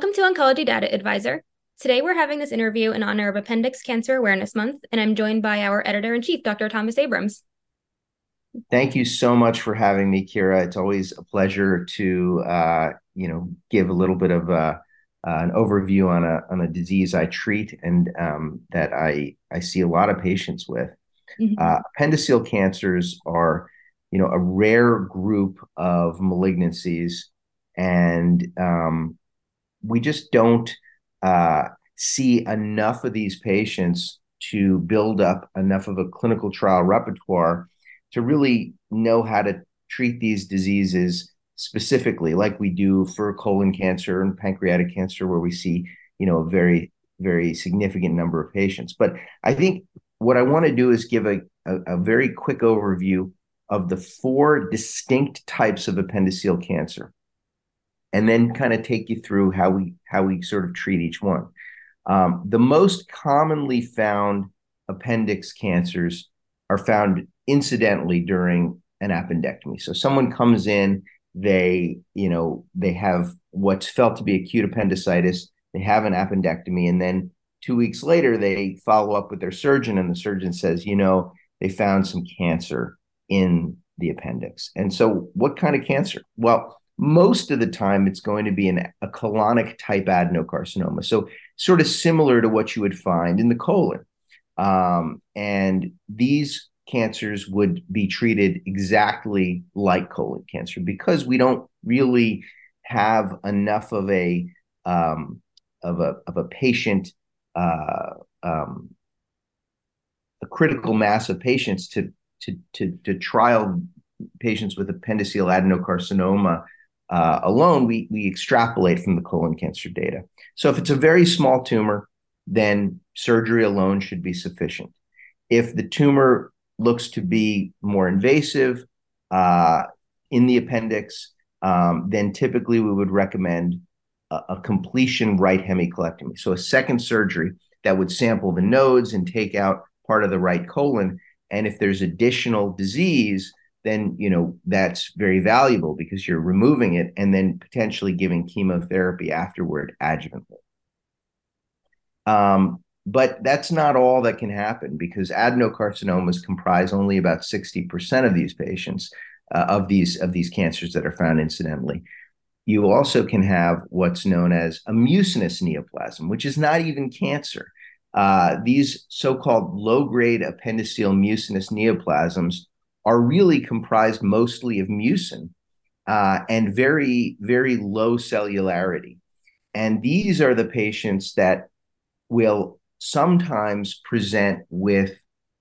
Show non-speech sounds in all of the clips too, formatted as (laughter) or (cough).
Welcome to Oncology Data Advisor. Today we're having this interview in honor of Appendix Cancer Awareness Month, and I'm joined by our editor in chief, Dr. Thomas Abrams. Thank you so much for having me, Kira. It's always a pleasure to uh, you know give a little bit of uh, uh, an overview on a on a disease I treat and um, that I I see a lot of patients with. Mm-hmm. Uh, appendiceal cancers are you know a rare group of malignancies, and um, we just don't uh, see enough of these patients to build up enough of a clinical trial repertoire to really know how to treat these diseases specifically, like we do for colon cancer and pancreatic cancer, where we see, you know, a very, very significant number of patients. But I think what I want to do is give a, a, a very quick overview of the four distinct types of appendiceal cancer and then kind of take you through how we how we sort of treat each one. Um, the most commonly found appendix cancers are found incidentally during an appendectomy. So someone comes in, they you know they have what's felt to be acute appendicitis, they have an appendectomy, and then two weeks later they follow up with their surgeon, and the surgeon says, you know, they found some cancer in the appendix. And so, what kind of cancer? Well most of the time it's going to be an, a colonic type adenocarcinoma. So, sort of similar to what you would find in the colon. Um, and these cancers would be treated exactly like colon cancer because we don't really have enough of a um, of a of a patient uh, um, a critical mass of patients to to to to trial patients with appendiceal adenocarcinoma uh, alone, we, we extrapolate from the colon cancer data. So if it's a very small tumor, then surgery alone should be sufficient. If the tumor looks to be more invasive uh, in the appendix, um, then typically we would recommend a, a, completion right hemicolectomy. So a second surgery that would sample the nodes and take out part of the right colon. And if there's additional disease, then you know that's very valuable because you're removing it and then potentially giving chemotherapy afterward adjuvantly. Um, but that's not all that can happen because adenocarcinomas comprise only about 60% of these patients uh, of these of these cancers that are found incidentally. You also can have what's known as a mucinous neoplasm, which is not even cancer. Uh, these so-called low-grade appendiceal mucinous neoplasms are really comprised mostly of mucin uh, and very, very low cellularity. And these are the patients that will sometimes present with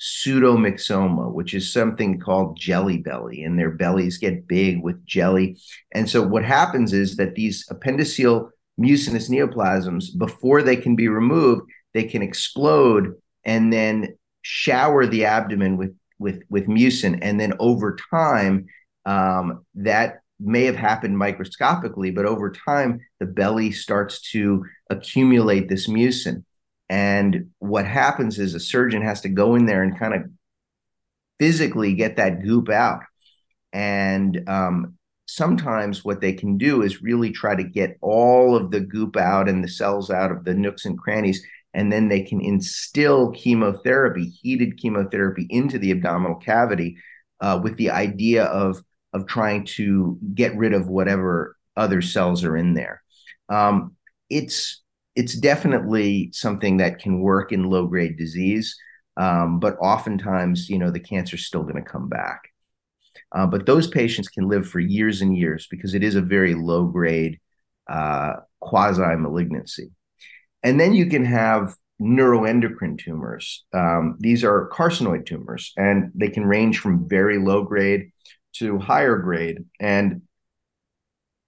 pseudomyxoma, which is something called jelly belly, and their bellies get big with jelly. And so what happens is that these appendiceal mucinous neoplasms, before they can be removed, they can explode and then shower the abdomen with with with mucin, and then over time, um, that may have happened microscopically, but over time, the belly starts to accumulate this mucin. And what happens is a surgeon has to go in there and kind of physically get that goop out. And um, sometimes what they can do is really try to get all of the goop out and the cells out of the nooks and crannies and then they can instill chemotherapy, heated chemotherapy, into the abdominal cavity uh, with the idea of of trying to get rid of whatever other cells are in there. Um, it's it's definitely something that can work in low grade disease, um, but oftentimes, you know, the cancer's still going to come back. Uh, but those patients can live for years and years because it is a very low grade uh, quasi malignancy. And then you can have neuroendocrine tumors. Um, these are carcinoid tumors, and they can range from very low grade to higher grade. And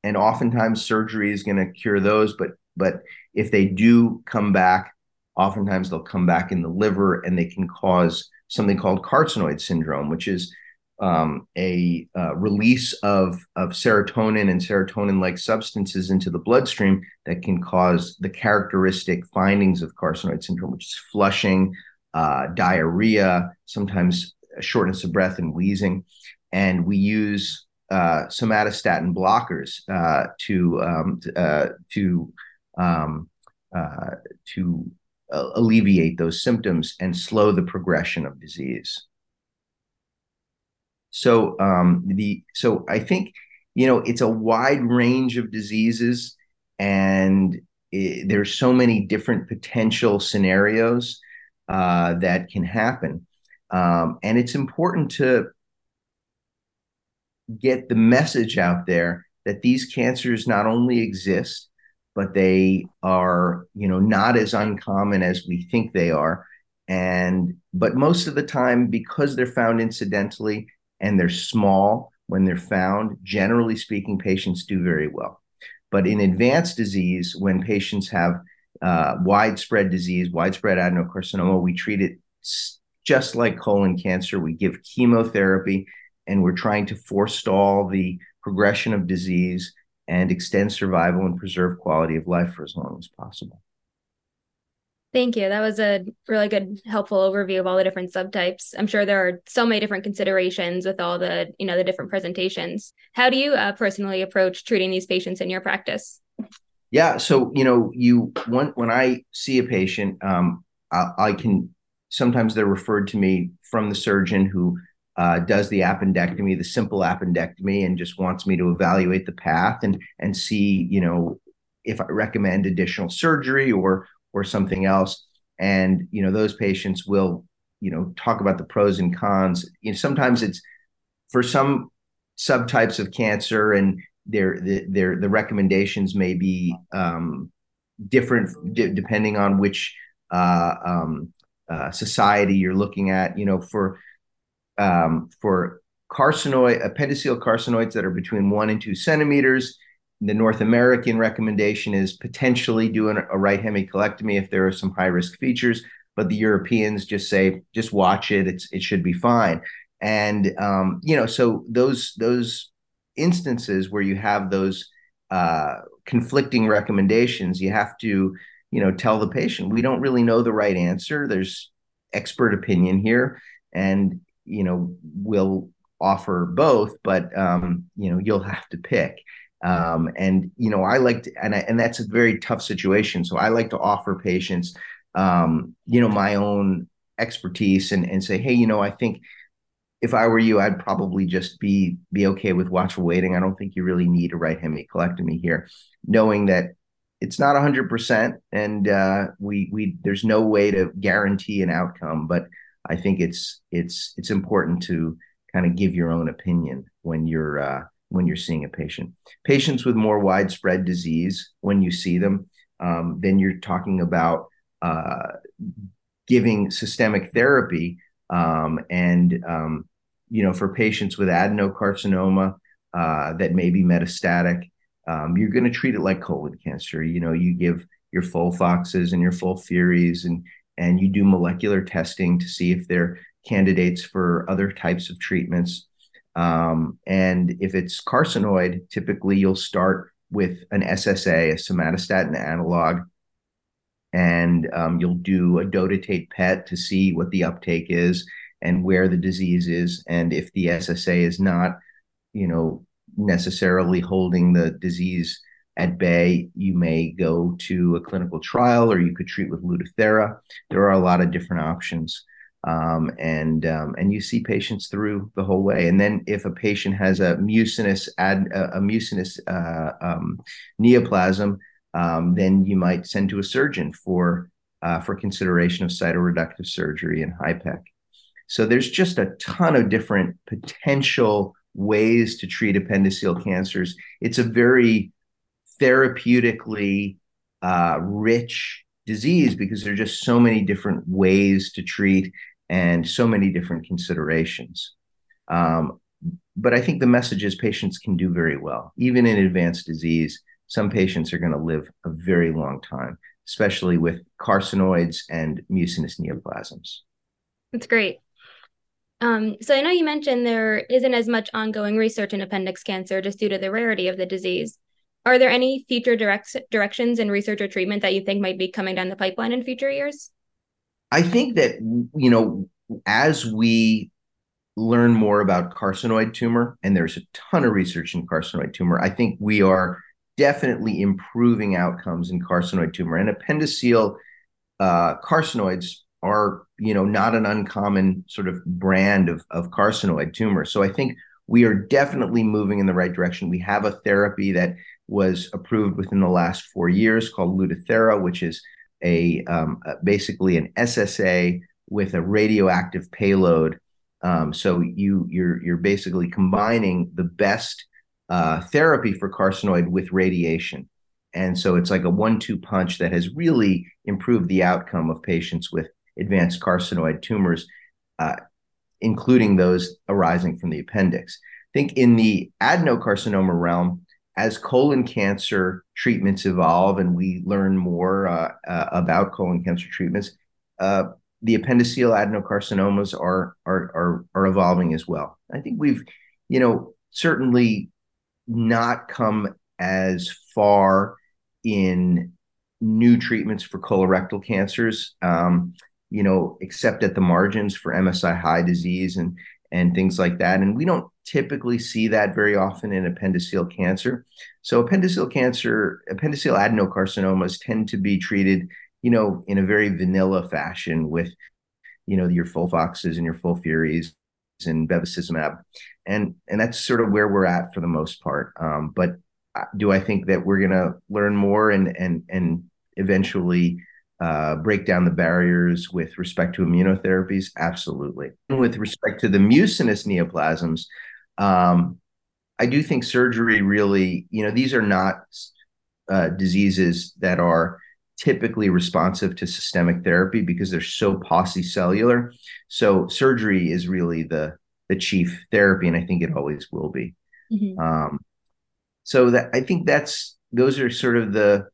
and oftentimes surgery is going to cure those, but but if they do come back, oftentimes they'll come back in the liver, and they can cause something called carcinoid syndrome, which is um, a uh, release of, of serotonin and serotonin like substances into the bloodstream that can cause the characteristic findings of carcinoid syndrome, which is flushing, uh, diarrhea, sometimes shortness of breath and wheezing. And we use uh, somatostatin blockers uh, to um, uh, to um, uh, to alleviate those symptoms and slow the progression of disease. So um, the so I think you know it's a wide range of diseases, and it, there's so many different potential scenarios uh, that can happen, um, and it's important to get the message out there that these cancers not only exist but they are you know not as uncommon as we think they are. And but most of the time because they're found incidentally and they're small when they're found. Generally speaking patients do very well. But in advanced disease when patients have uh, widespread disease widespread adenocarcinoma we treat it just like colon cancer. We give chemotherapy and we're trying to forestall the progression of disease and extend survival and preserve quality of life for as long as possible. Thank you. That was a really good, helpful overview of all the different subtypes. I'm sure there are so many different considerations with all the, you know, the different presentations. How do you uh, personally approach treating these patients in your practice? Yeah, so you know, you when when I see a patient, um, I, I can sometimes they're referred to me from the surgeon who uh, does the appendectomy, the simple appendectomy, and just wants me to evaluate the path and and see, you know, if I recommend additional surgery or or something else. And you know, those patients will, you know, talk about the pros and cons. You know, sometimes it's for some subtypes of cancer, and their the, their the recommendations may be um, different d- depending on which uh, um, uh, society you're looking at. You know, for um, for carcinoid appendiceal carcinoids that are between one and two centimeters. The North American recommendation is potentially doing a right hemicolectomy if there are some high risk features, but the Europeans just say just watch it; it's it should be fine. And um, you know, so those those instances where you have those uh, conflicting recommendations, you have to you know tell the patient we don't really know the right answer. There's expert opinion here, and you know, we'll offer both, but um, you know, you'll have to pick. Um, and you know, I like to, and I, and that's a very tough situation. So I like to offer patients, um, you know, my own expertise and and say, hey, you know, I think if I were you, I'd probably just be be okay with watchful waiting. I don't think you really need a right hemicolectomy here, knowing that it's not 100% and uh, we we there's no way to guarantee an outcome, but I think it's it's it's important to kind of give your own opinion when you're uh, when you're seeing a patient. Patients with more widespread disease, when you see them, um, then you're talking about uh, giving systemic therapy, um, and um, you know, for patients with adenocarcinoma uh, that may be metastatic, um, you're going to treat it like colon cancer. You know, you give your FOLFOXes and your FOLFIRIs and and you do molecular testing to see if they're candidates for other types of treatments. Um, and if it's carcinoid, typically you'll start with an SSA, a somatostatin analog, and um, you'll do a dotatate PET to see what the uptake is and where the disease is. And if the SSA is not, you know, necessarily holding the disease at bay, you may go to a clinical trial or you could treat with Lutathera. There are a lot of different options. Um, and um, and you see patients through the whole way. And then if a patient has a mucinous ad, a mucinous uh, um, neoplasm, um, then you might send to a surgeon for uh, for consideration of cytoreductive surgery and HIPEC. So there's just a ton of different potential ways to treat appendiceal cancers. It's a very therapeutically uh, rich disease because there are just so many different ways to treat and so many different considerations. Um, but I think the message is patients can do very well. Even in advanced disease, some patients are going to live a very long time, especially with carcinoids and mucinous neoplasms. That's great. Um, so I know you mentioned there isn't as much ongoing research in appendix cancer just due to the rarity of the disease. Are there any future direct, directions in research or treatment that you think might be coming down the pipeline in future years? I think that, you know, as we learn more about carcinoid tumor, and there's a ton of research in carcinoid tumor, I think we are definitely improving outcomes in carcinoid tumor. And appendiceal uh, carcinoids are, you know, not an uncommon sort of brand of, of carcinoid tumor. So I think we are definitely moving in the right direction. We have a therapy that was approved within the last four years called Lutathera, which is a um, basically an SSA with a radioactive payload. Um, so you you're you're basically combining the best uh, therapy for carcinoid with radiation, and so it's like a one-two punch that has really improved the outcome of patients with advanced carcinoid tumors, uh, including those arising from the appendix. I think in the adenocarcinoma realm, as colon cancer treatments evolve and we learn more uh, uh, about colon cancer treatments, uh, the appendiceal adenocarcinomas are, are are are evolving as well. I think we've, you know, certainly not come as far in new treatments for colorectal cancers, um, you know, except at the margins for MSI high disease and and things like that. And we don't typically see that very often in appendiceal cancer. So appendiceal cancer, appendiceal adenocarcinomas tend to be treated, you know, in a very vanilla fashion with, you know, your FOLFOXes and your FOLFIRIs and bevacizumab, and and that's sort of where we're at for the most part. Um, but uh, do I think that we're going to learn more and and and eventually uh, break down the barriers with respect to immunotherapies? Absolutely. And with respect to the mucinous neoplasms, um, I do think surgery really, you know, these are not uh, diseases that are typically responsive to systemic therapy because they're so paucicellular. So surgery is really the the chief therapy, and I think it always will be. Mm-hmm. Um, so that I think that's those are sort of the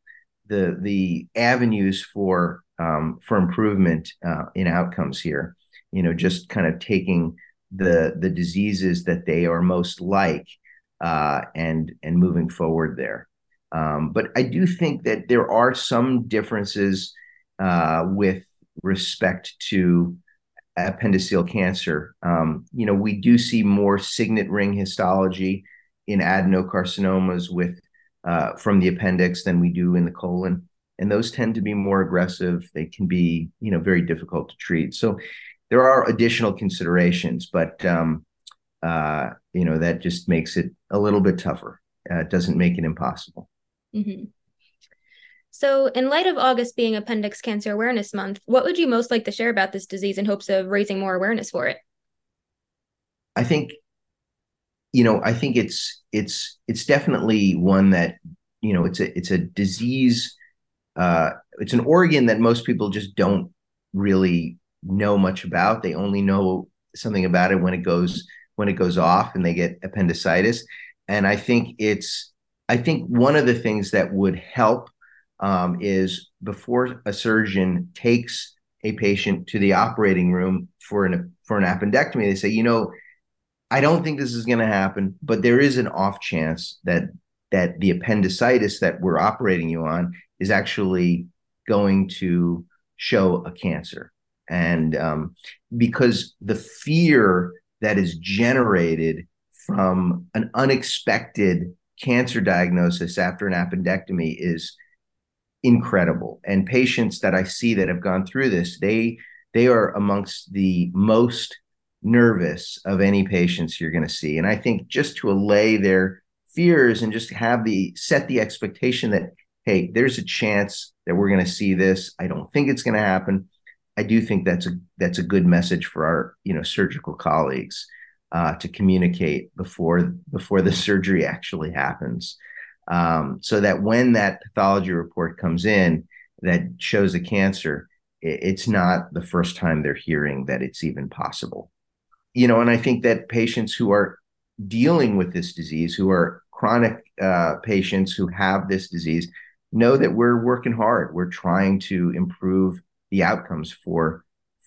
the the avenues for um, for improvement uh, in outcomes here. You know, just kind of taking the the diseases that they are most like uh, and and moving forward there. Um, but I do think that there are some differences uh, with respect to appendiceal cancer. Um, you know, we do see more signet ring histology in adenocarcinomas with uh, from the appendix than we do in the colon. And those tend to be more aggressive. They can be, you know, very difficult to treat. So there are additional considerations, but um, uh, you know that just makes it a little bit tougher. Uh, it doesn't make it impossible. Mm-hmm. So, in light of August being Appendix Cancer Awareness Month, what would you most like to share about this disease in hopes of raising more awareness for it? I think you know, I think it's it's it's definitely one that you know it's a it's a disease. Uh, it's an organ that most people just don't really know much about. They only know something about it when it goes when it goes off and they get appendicitis. And I think it's I think one of the things that would help um, is before a surgeon takes a patient to the operating room for an for an appendectomy, they say, you know, I don't think this is going to happen, but there is an off chance that that the appendicitis that we're operating you on is actually going to show a cancer. And um, because the fear that is generated from an unexpected cancer diagnosis after an appendectomy is incredible. And patients that I see that have gone through this, they they are amongst the most nervous of any patients you're going to see. And I think just to allay their fears and just have the set the expectation that, hey, there's a chance that we're going to see this. I don't think it's going to happen. I do think that's a that's a good message for our you know surgical colleagues uh, to communicate before before the (laughs) surgery actually happens, um, so that when that pathology report comes in that shows a cancer, it's not the first time they're hearing that it's even possible you know, and I think that patients who are dealing with this disease, who are chronic uh, patients who have this disease, know that we're working hard. We're trying to improve the outcomes for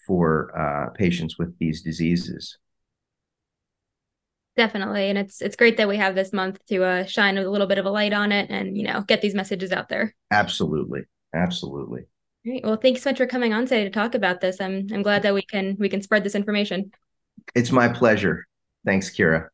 for uh, patients with these diseases. Definitely, and it's it's great that we have this month to uh, shine a little bit of a light on it, and you know, get these messages out there. Absolutely, absolutely. Great. Well, thanks so much for coming on today to talk about this. I'm I'm glad that we can we can spread this information. It's my pleasure. Thanks, Kira.